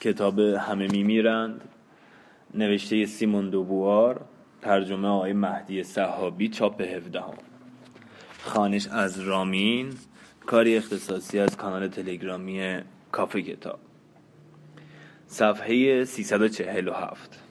کتاب همه میمیرند. نوشته سیمون دوبوار ترجمه آقای مهدی صحابی چاپ 17 هم. خانش از رامین کاری اختصاصی از کانال تلگرامی کافه کتاب. صفحه 347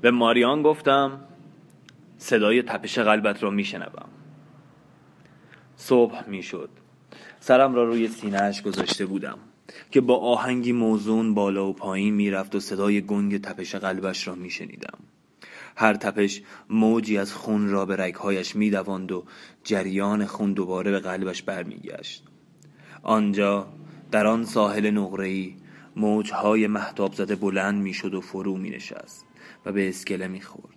به ماریان گفتم صدای تپش قلبت را میشنوم. صبح می‌شد. سرم را روی سینهش گذاشته بودم. که با آهنگی موزون بالا و پایین می‌رفت و صدای گنگ تپش قلبش را میشنیدم. هر تپش موجی از خون را به رگهایش میدواند و جریان خون دوباره به قلبش برمیگشت. آنجا در آن ساحل نقره‌ای موجهای محتاب زده بلند می‌شد و فرو می نشست و به اسکله می خورد.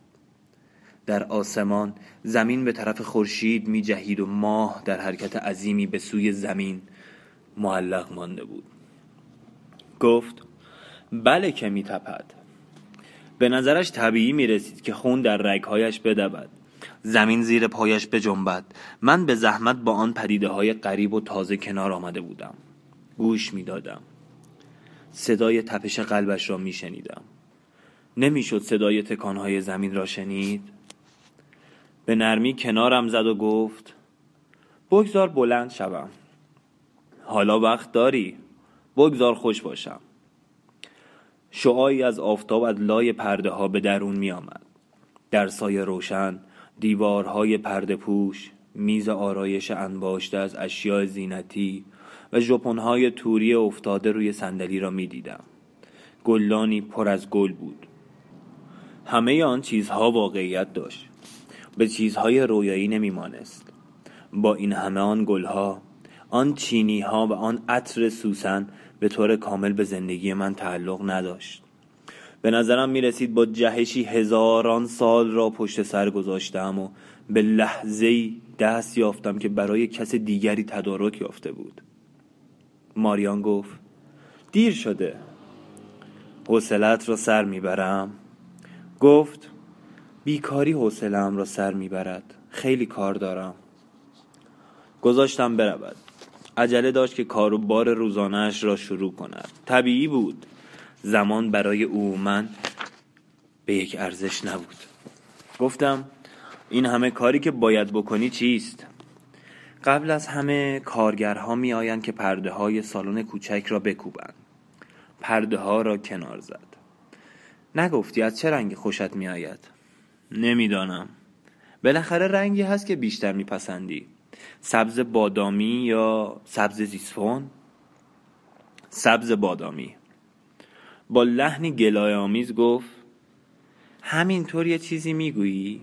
در آسمان زمین به طرف خورشید می جهید و ماه در حرکت عظیمی به سوی زمین معلق مانده بود. گفت بله که می تپد به نظرش طبیعی می رسید که خون در رگهایش بدود. زمین زیر پایش بجنبد. من به زحمت با آن پدیده های قریب و تازه کنار آمده بودم. گوش می دادم صدای تپش قلبش را می شنیدم نمی‌شد صدای تکانهای زمین را شنید؟ به نرمی کنارم زد و گفت بگذار بلند شوم. حالا وقت داری؟ بگذار خوش باشم. شعایی از آفتاب از لای پرده ها به درون می آمد. در سایه روشن دیوارهای پرده پوش میز آرایش انباشته از اشیاء زینتی و ژاپنهای توری افتاده روی صندلی را می دیدم. گلانی پر از گل بود. همه آن چیزها واقعیت داشت. به چیزهای رویایی نمیمانست با این همه آن گلها آن چینی ها و آن عطر سوسن به طور کامل به زندگی من تعلق نداشت. به نظرم می رسید با جهشی هزاران سال را پشت سر گذاشتم و به لحظه دست یافتم که برای کس دیگری تدارک یافته بود. ماریان گفت دیر شده. حوصلت را سر می‌برم. گفت بیکاری حوصله‌ام را سر می‌برد. خیلی کار دارم. گذاشتم برود. عجله داشت که کار و بار روزانهش را شروع کند. طبیعی بود. زمان برای او من به یک ارزش نبود. گفتم این همه کاری که باید بکنی چیست؟ قبل از همه کارگرها می آیند که پرده های سالن کوچک را بکوبند. پرده ها را کنار زد. نگفتی از چه رنگی خوشت می آید نمی‌دانم. بالاخره رنگی هست که بیشتر میپسندی. سبز بادامی یا سبز زیسفون سبز بادامی. با لحنی گلای آمیز گفت همینطور یه چیزی می‌گویی؟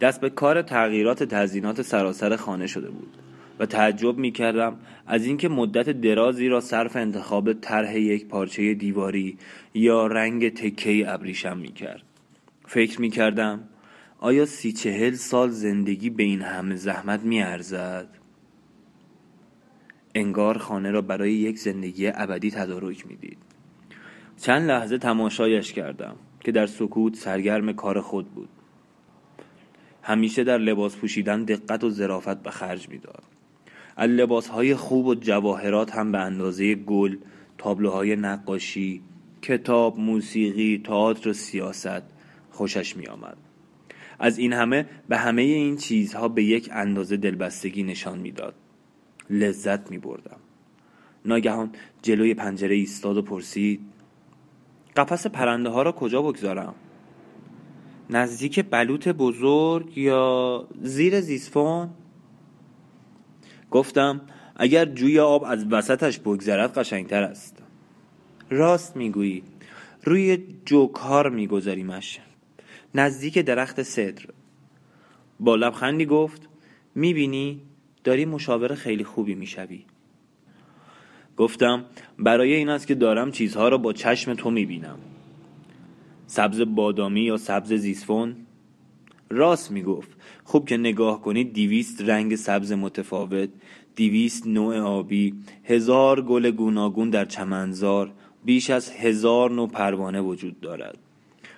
دست به کار تغییرات تزیینات سراسر خانه شده بود و تعجب می کردم از اینکه مدت درازی را صرف انتخاب طرح یک پارچه دیواری یا رنگ تکه ابریشم می کرد. فکر می کردم آیا سی چهل سال زندگی به این همه زحمت می ارزد؟ انگار خانه را برای یک زندگی ابدی تدارک می دید. چند لحظه تماشایش کردم که در سکوت سرگرم کار خود بود همیشه در لباس پوشیدن دقت و ظرافت به خرج می‌داد از لباس های خوب و جواهرات هم به اندازه گل تابلوهای نقاشی کتاب موسیقی تئاتر و سیاست خوشش می آمد. از این همه به همه این چیزها به یک اندازه دلبستگی نشان می‌داد. لذت می بردم ناگهان جلوی پنجره ایستاد و پرسید قفس پرنده ها را کجا بگذارم؟ نزدیک بلوط بزرگ یا زیر زیسفون؟ گفتم اگر جوی آب از وسطش بگذرد قشنگتر است. راست می‌گویی. روی جوکار میگذاریمش. نزدیک درخت صدر. با لبخندی گفت می‌بینی داری مشاور خیلی خوبی می‌شوی. گفتم برای این است که دارم چیزها را با چشم تو می‌بینم. سبز بادامی یا سبز زیسفون راست می‌گفت. خوب که نگاه کنید دیویست رنگ سبز متفاوت دیویست نوع آبی هزار گل گوناگون در چمنزار بیش از هزار نوع پروانه وجود دارد.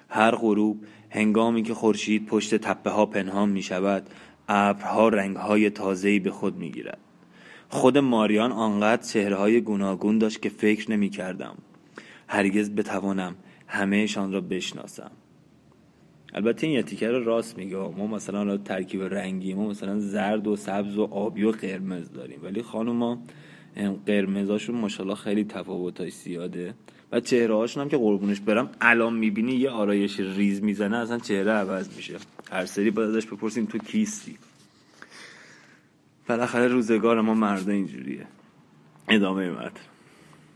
هر غروب هنگامی که خورشید پشت تپه ها پنهان می شود ابرها رنگ های تازه‌ای به خود می گیرد. خود ماریان آنقدر چهره های گوناگون داشت که فکر نمی کردم. هرگز بتوانم همهشان را بشناسم. البته این یتیکه رو راست میگه. ما مثلا ترکیب رنگی ما مثلا زرد و سبز و آبی و قرمز داریم. ولی خانم ما قرمزاشون ماشاءالله خیلی تفاوتای زیاده. و چهره هاشون هم که قربونش برم الان می‌بینی یه آرایش ریز می‌زنه اصلا چهره عوض میشه. هر سری باید ازش بپرسیم تو کیستی. بالاخره روزگار ما مرده اینجوریه. ادامه مرد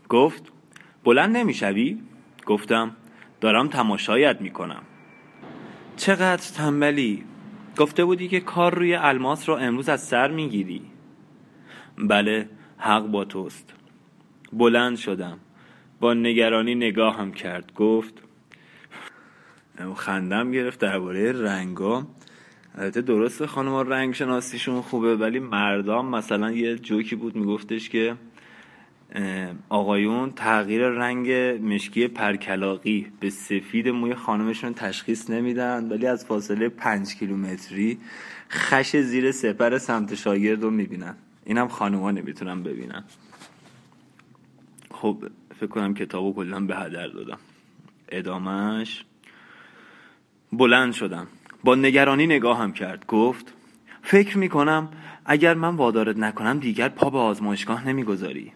گفت بلند نمی‌شوی؟ گفتم دارم تماشایت می‌کنم. چقدر تنبلی؟ گفته بودی که کار روی الماس رو امروز از سر می‌گیری. بله حق با توست. بلند شدم. نگرانی نگاهم کرد. گفت خندم گرفت درباره رنگا. البته درسته خانم رنگ شناسیشون خوبه ولی مردم مثلا یه جوکی بود میگفتش که آقایون تغییر رنگ مشکی پرکلاقی به سفید موی خانمشون تشخیص نمیدن ولی از فاصله پنج کیلومتری خش زیر سپر سمت شاگرد رو می‌بینن. اینم خانوما نمی‌تونن ببینن. خب فکر کنم کتابو کلا به هدر دادم. ادامش بلند شدم. با نگرانی نگاهم کرد. گفت فکر می‌کنم اگر من وادارت نکنم دیگر پا به آزمایشگاه نمی‌گذاری.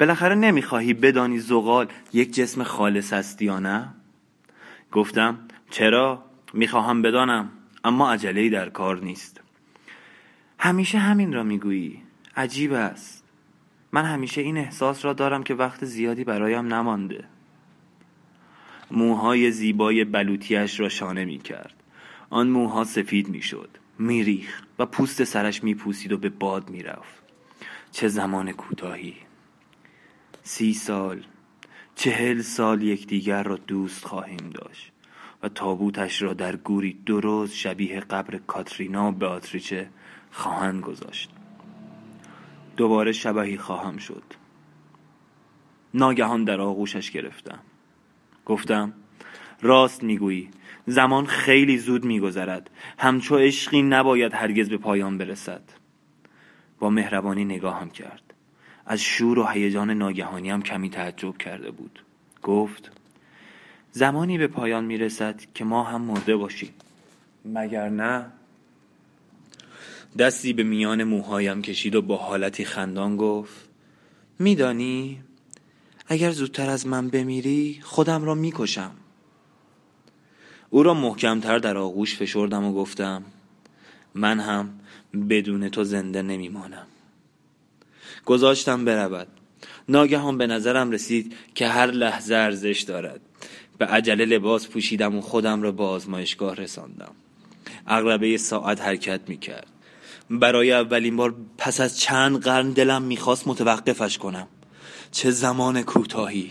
بالاخره نمی‌خواهی بدانی زغال یک جسم خالص است یا نه؟ گفتم چرا؟ می‌خواهم بدانم اما عجله در کار نیست. همیشه همین را می‌گویی. عجیب است. من همیشه این احساس را دارم که وقت زیادی برایم نمانده. موهای زیبای بلوتیش را شانه می کرد آن موها سفید می شد می و پوست سرش می پوسید و به باد می رفت چه زمان کوتاهی. سی سال چهل سال یکدیگر را دوست خواهیم داشت و تابوتش را در گوری درست شبیه قبر کاترینا و بیاتریچه خواهند گذاشت. دوباره شبهی خواهم شد. ناگهان در آغوشش گرفتم. گفتم راست می‌گویی زمان خیلی زود میگذرد. همچو عشقی نباید هرگز به پایان برسد. با مهربانی نگاهم کرد. از شور و هیجان ناگهانی هم کمی تعجب کرده بود. گفت زمانی به پایان می‌رسد که ما هم مرده باشیم. مگر نه؟ دستی به میان موهایم کشید و با حالتی خندان گفت میدانی اگر زودتر از من بمیری خودم را می‌کشم. او را محکمتر در آغوش فشردم و گفتم من هم بدون تو زنده نمیمانم. گذاشتم برود. ناگهان به نظرم رسید که هر لحظه ارزش دارد. به عجله لباس پوشیدم و خودم را به آزمایشگاه رساندم. اغلبه ساعت حرکت می کرد برای اولین بار پس از چند قرن دلم می‌خواست متوقفش کنم. چه زمان کوتاهی.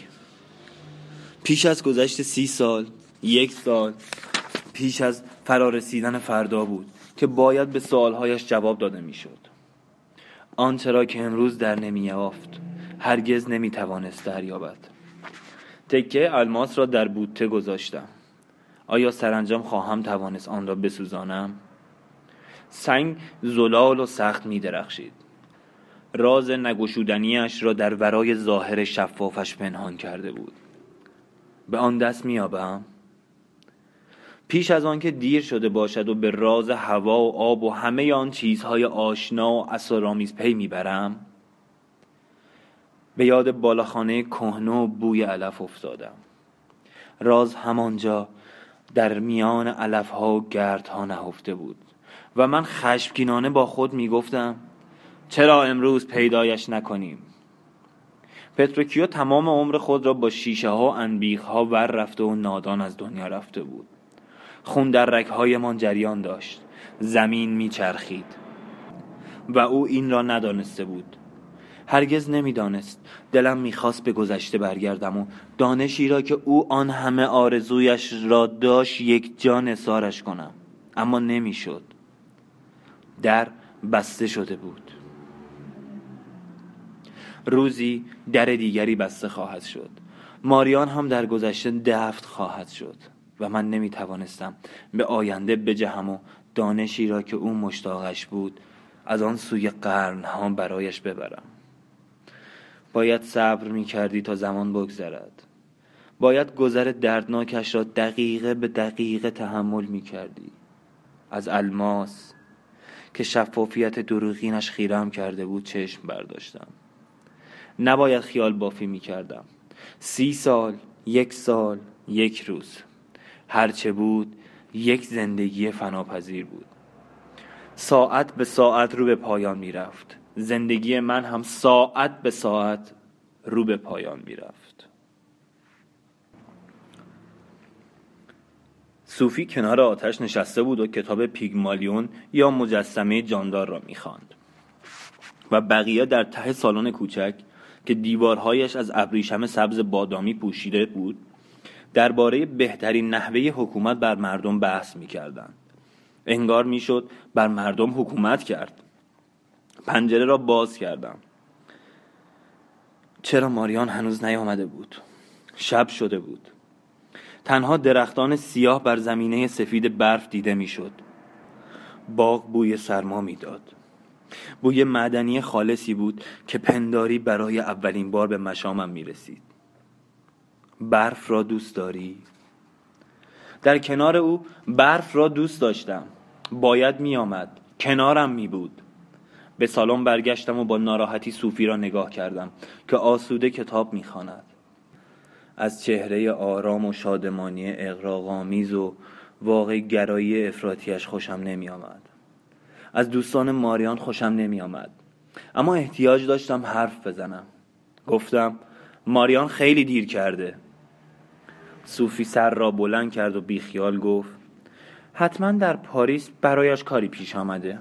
پیش از گذشت سی سال یک سال پیش از فرارسیدن فردا بود که باید به سوالهایش جواب داده می‌شد. آنچه را که امروز در نمییافت هرگز نمی‌توانست دریابد. تکه الماس را در بوته گذاشتم. آیا سرانجام خواهم توانست آن را بسوزانم؟ سنگ زلال و سخت می درخشید. راز نگشودنیش را در ورای ظاهر شفافش پنهان کرده بود. به آن دست میابم پیش از آنکه دیر شده باشد و به راز هوا و آب و همه آن چیزهای آشنا و اسرارآمیز پی می‌برم به یاد بالاخانه کهنه و بوی علف افتادم. راز همانجا در میان علفها و گردها نهفته بود. و من خشمگینانه با خود می‌گفتم چرا امروز پیدایش نکنیم؟ پتروکیو تمام عمر خود را با شیشه ها و انبیخ ها ور رفته و نادان از دنیا رفته بود. خون در من جریان داشت. زمین میچرخید. و او این را ندانسته بود. هرگز نمی‌دانست. دلم می‌خواست به گذشته برگردم و دانشی را که او آن همه آرزویش را داشت یک جان نثارش کنم. اما نمی‌شد. در بسته شده بود. روزی در دیگری بسته خواهد شد. ماریان هم در گذشته دفت خواهد شد و من نمی توانستم به آینده بجهم و دانشی را که او مشتاقش بود از آن سوی قرنها برایش ببرم. باید صبر می کردی تا زمان بگذرد. باید گذر دردناکش را دقیقه به دقیقه تحمل می کردی از الماس که شفافیت دروغینش خیرم کرده بود چشم برداشتم. نباید خیال بافی می کردم سی سال یک سال یک روز. هرچه بود یک زندگی فناپذیر بود. ساعت به ساعت رو به پایان می رفت زندگی من هم ساعت به ساعت رو به پایان می رفت صوفی کنار آتش نشسته بود و کتاب پیگمالیون یا مجسمه جاندار را می‌خواند. و بقیه در ته سالن کوچک که دیوارهایش از ابریشم سبز بادامی پوشیده بود درباره بهترین نحوه حکومت بر مردم بحث می‌کردند. انگار می‌شد بر مردم حکومت کرد. پنجره را باز کردم. چرا ماریان هنوز نیامده بود؟ شب شده بود. تنها درختان سیاه بر زمینه سفید برف دیده می‌شد. باغ بوی سرما می‌داد. بوی معدنی خالصی بود که پنداری برای اولین بار به مشامم می رسید برف را دوست داری؟ در کنار او برف را دوست داشتم. باید می آمد کنارم می بود به سالن برگشتم و با ناراحتی صوفی را نگاه کردم که آسوده کتاب می خاند. از چهره آرام و شادمانی اقراغامیز و واقع گرایی افراتیش خوشم نمی آمد. از دوستان ماریان خوشم نمی آمد. اما احتیاج داشتم حرف بزنم گفتم ماریان خیلی دیر کرده صوفی سر را بلند کرد و بیخیال گفت حتما در پاریس برایش کاری پیش آمده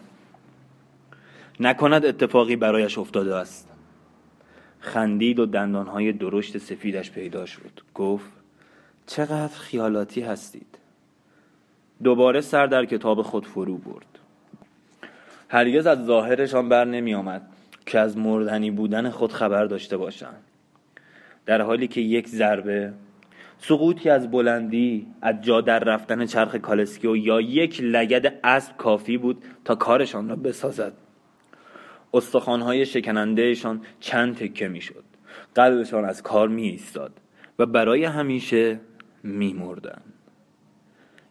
نکند اتفاقی برایش افتاده است خندید و دندانهای درشت سفیدش پیدا شد گفت چقدر خیالاتی هستید. دوباره سر در کتاب خود فرو برد. هرگز از ظاهرشان بر نمی آمد که از مردنی بودن خود خبر داشته باشند. در حالی که یک ضربه سقوطی از بلندی از جا در رفتن چرخ کالسکیو یا یک لگد اسب کافی بود تا کارشان را بسازد. استخوانهای شکنندهشان چند تکه می‌شد. قلبشان از کار می ایستاد و برای همیشه می مردن.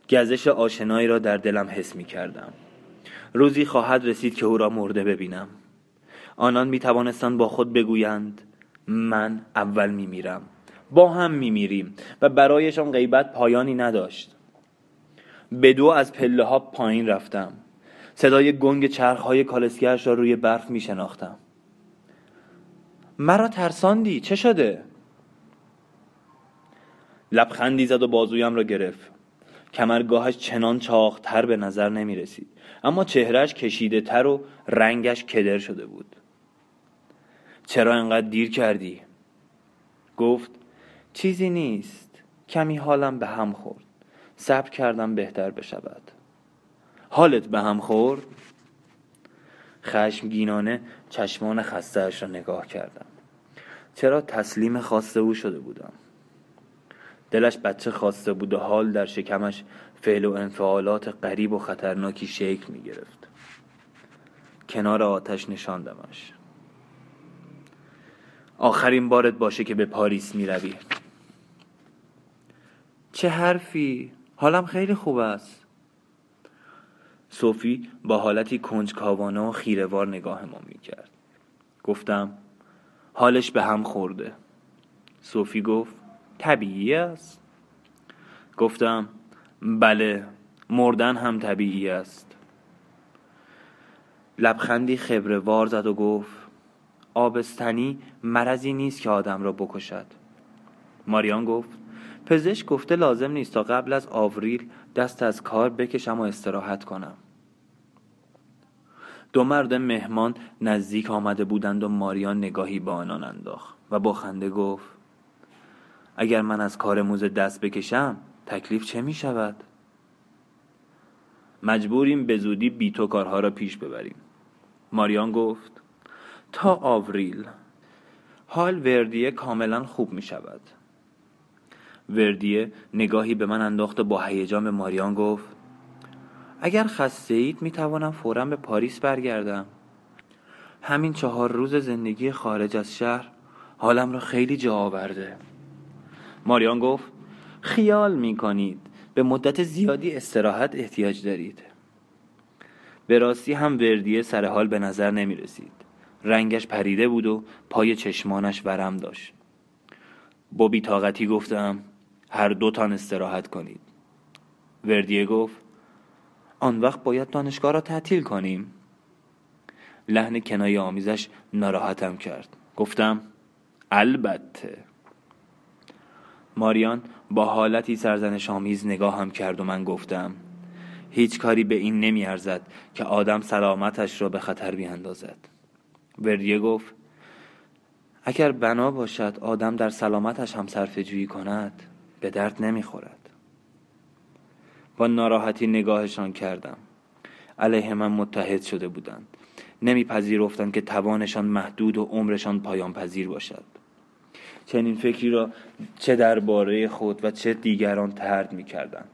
گزش آشنایی را در دلم حس می کردم روزی خواهد رسید که او را مرده ببینم. آنان می توانستند با خود بگویند من اول می میرم با هم می میریم و برایشان غیبت پایانی نداشت. به دو از پله ها پایین رفتم. صدای گنگ چرخهای کالسکرش را روی برف می شناختم مرا ترساندی؟ چه شده؟ لبخندی زد و بازویم را گرفت. کمرگاهش چنان چاختر به نظر نمی رسید اما چهرهش کشیده تر و رنگش کدر شده بود. چرا انقدر دیر کردی؟ گفت چیزی نیست. کمی حالم به هم خورد. صبر کردم بهتر بشود. حالت به هم خورد. خشمگینانه چشمان خستهاش را نگاه کردم. چرا تسلیم خواسته او شده بودم؟ دلش بچه خواسته بود و حال در شکمش فعل و انفعالات غریب و خطرناکی شکل می گرفت. کنار آتش نشاندمش. آخرین بارت باشه که به پاریس می روی. چه حرفی؟ حالم خیلی خوب است. صوفی با حالتی کنجکاوانه و خیرهوار نگاه ما کرد گفتم حالش به هم خورده. صوفی گفت طبیعی است. گفتم بله مردن هم طبیعی است. لبخندی خبره زد و گفت آبستنی مرضی نیست که آدم را بکشد. ماریان گفت پزشک گفته لازم نیست تا قبل از آوریل دست از کار بکشم و استراحت کنم. دو مرد مهمان نزدیک آمده بودند و ماریان نگاهی به آنان انداخت و با خنده گفت اگر من از کار موزه دست بکشم تکلیف چه می شود؟ مجبوریم به زودی بی تو کارها را پیش ببریم. ماریان گفت تا آوریل حال وردیه کاملا خوب می شود. وردیه نگاهی به من انداخت و با هیجان به ماریان گفت اگر خسته اید می توانم فورا به پاریس برگردم. همین چهار روز زندگی خارج از شهر حالم را خیلی جا آورده. ماریان گفت خیال می کنید به مدت زیادی استراحت احتیاج دارید. به راستی هم وردیه سر حال به نظر نمی رسید رنگش پریده بود و پای چشمانش ورم داشت. با بیتاقتی گفتم هر دو تان استراحت کنید. وردیه گفت آن وقت باید دانشگاه را تعطیل کنیم. لحن کنایه آمیزش ناراحتم کرد. گفتم البته. ماریان با حالتی سرزنش آمیز نگاهم کرد و من گفتم هیچ کاری به این نمی ارزد که آدم سلامتش را به خطر بیاندازد. وردیه گفت اگر بنا باشد آدم در سلامتش هم صرف جویی کند به درد نمی‌خورد. با ناراحتی نگاهشان کردم. علیه من متحد شده بودند. نمیپذیرفتند که توانشان محدود و عمرشان پایان پذیر باشد. چنین فکری را چه درباره خود و چه دیگران ترد می‌کردند.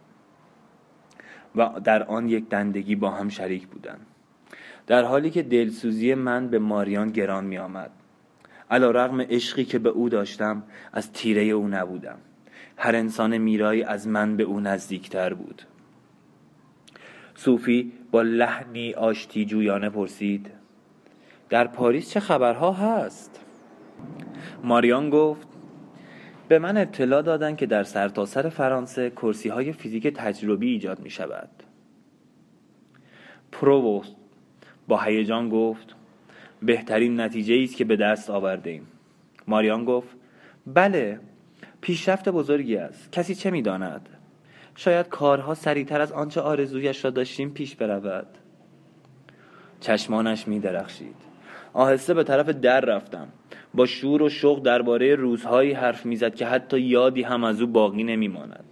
و در آن یک دندگی با هم شریک بودند. در حالی که دلسوزی من به ماریان گران می آمد رغم عشقی که به او داشتم از تیره او نبودم. هر انسان میرایی از من به او نزدیکتر بود. صوفی با لحنی آشتی جویانه پرسید در پاریس چه خبرها هست؟ ماریان گفت به من اطلاع دادن که در سرتاسر سر فرانسه کرسی های فیزیک تجربی ایجاد می شود پرووست با هیجان گفت بهترین نتیجه است که به دست آورده ایم ماریان گفت بله پیشرفت بزرگی است. کسی چه می‌داند؟ شاید کارها سریعتر از آنچه آرزویش را داشتیم پیش برود. چشمانش می درخشید آهسته به طرف در رفتم. با شور و شوق درباره روزهایی حرف می‌زد که حتی یادی هم از او باقی نمیماند.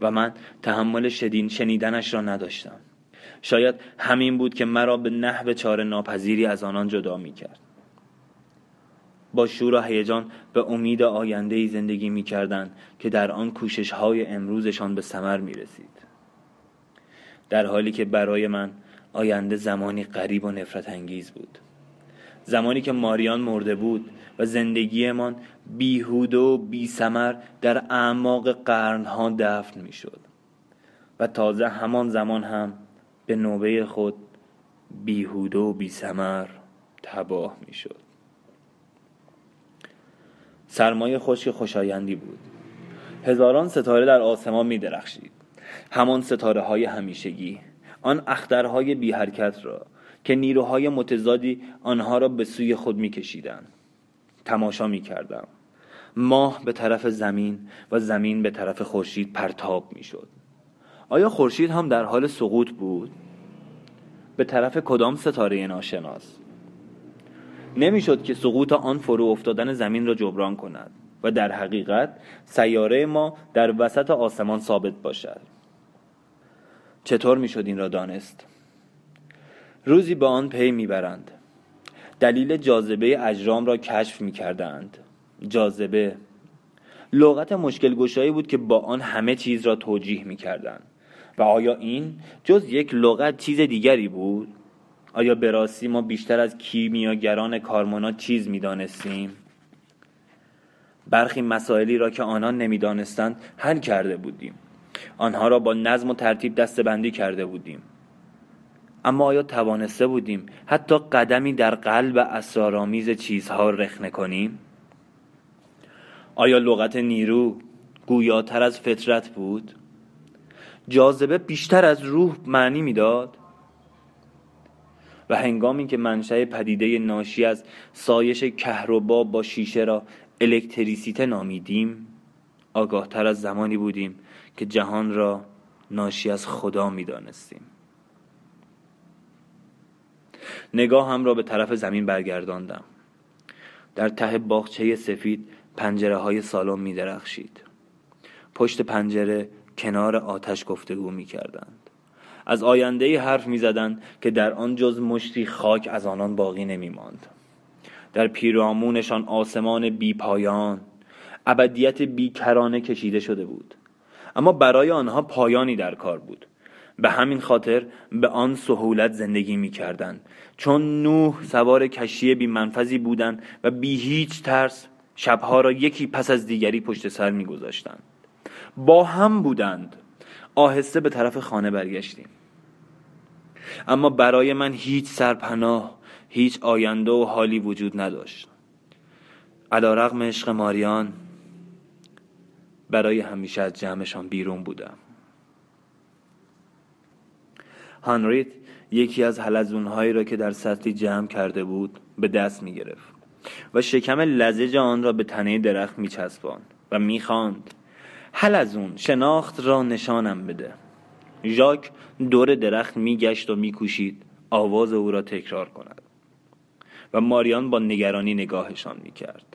و من تحمل شدین شنیدنش را نداشتم. شاید همین بود که مرا به نحو چاره ناپذیری از آنان جدا می کرد با شور و هیجان به امید آینده ای زندگی می کردن که در آن کوشش های امروزشان به ثمر می رسید در حالی که برای من آینده زمانی قریب و نفرت انگیز بود. زمانی که ماریان مرده بود و زندگیمان بیهود و بی سمر در اعماق قرنها دفن می شد و تازه همان زمان هم به نوبه خود بیهوده و بیسمر تباه می شد سرمایه خشک خوشایندی بود. هزاران ستاره در آسمان می درخشید. همان ستاره های همیشگی آن اخترهای بی حرکت را که نیروهای متضادی آنها را به سوی خود می کشیدن. تماشا می کردم. ماه به طرف زمین و زمین به طرف خورشید پرتاب می شد. آیا خورشید هم در حال سقوط بود؟ به طرف کدام ستاره ناشناس؟ نمی‌شد که سقوط آن فرو افتادن زمین را جبران کند و در حقیقت سیاره ما در وسط آسمان ثابت باشد. چطور می‌شد این را دانست؟ روزی به آن پی می‌برند. دلیل جاذبه اجرام را کشف می‌کردند. جاذبه لغت مشکل گشایی بود که با آن همه چیز را توجیه می‌کردند. و آیا این جز یک لغت چیز دیگری بود؟ آیا به راستی ما بیشتر از کیمیاگران کارمونا چیز می‌دانستیم؟ برخی مسائلی را که آنان نمی‌دانستند حل کرده بودیم. آنها را با نظم و ترتیب دستبندی کرده بودیم. اما آیا توانسته بودیم حتی قدمی در قلب اسرارآمیز چیزها رخنه کنیم؟ آیا لغت نیرو گویاتر از فطرت بود؟ جاذبه بیشتر از روح معنی می‌داد؟ و هنگامی که منشأ پدیده ناشی از سایش کهربا با شیشه را الکتریسیته نامیدیم آگاهتر از زمانی بودیم که جهان را ناشی از خدا می‌دانستیم. نگاهم را به طرف زمین برگرداندم. در ته باغچه سفید پنجره های سالن می درخشید پشت پنجره کنار آتش گفتگو می کردند. از آینده ای حرف می زدند که در آن جز مشتی خاک از آنان باقی نمی ماند. در پیرامونشان آسمان بی پایان ابدیت بیکرانه کشیده شده بود اما برای آنها پایانی در کار بود به همین خاطر به آن سهولت زندگی می کردن. چون نوح سوار کشتی بی منفذی بودند و بی هیچ ترس شبها را یکی پس از دیگری پشت سر می گذاشتند. با هم بودند آهسته به طرف خانه برگشتیم اما برای من هیچ سرپناه هیچ آینده و حالی وجود نداشت علا رقم عشق ماریان برای همیشه از جمعشان بیرون بودم هانریت یکی از حلزونهایی را که در سطلی جمع کرده بود به دست می گرفت و شکم لزج آن را به تنه درخت می چسبان و می خاند. حلزون شناخت را نشانم بده. ژاک دور درخت میگشت و میکوشید. آواز او را تکرار کند. و ماریان با نگرانی نگاهشان می‌کرد.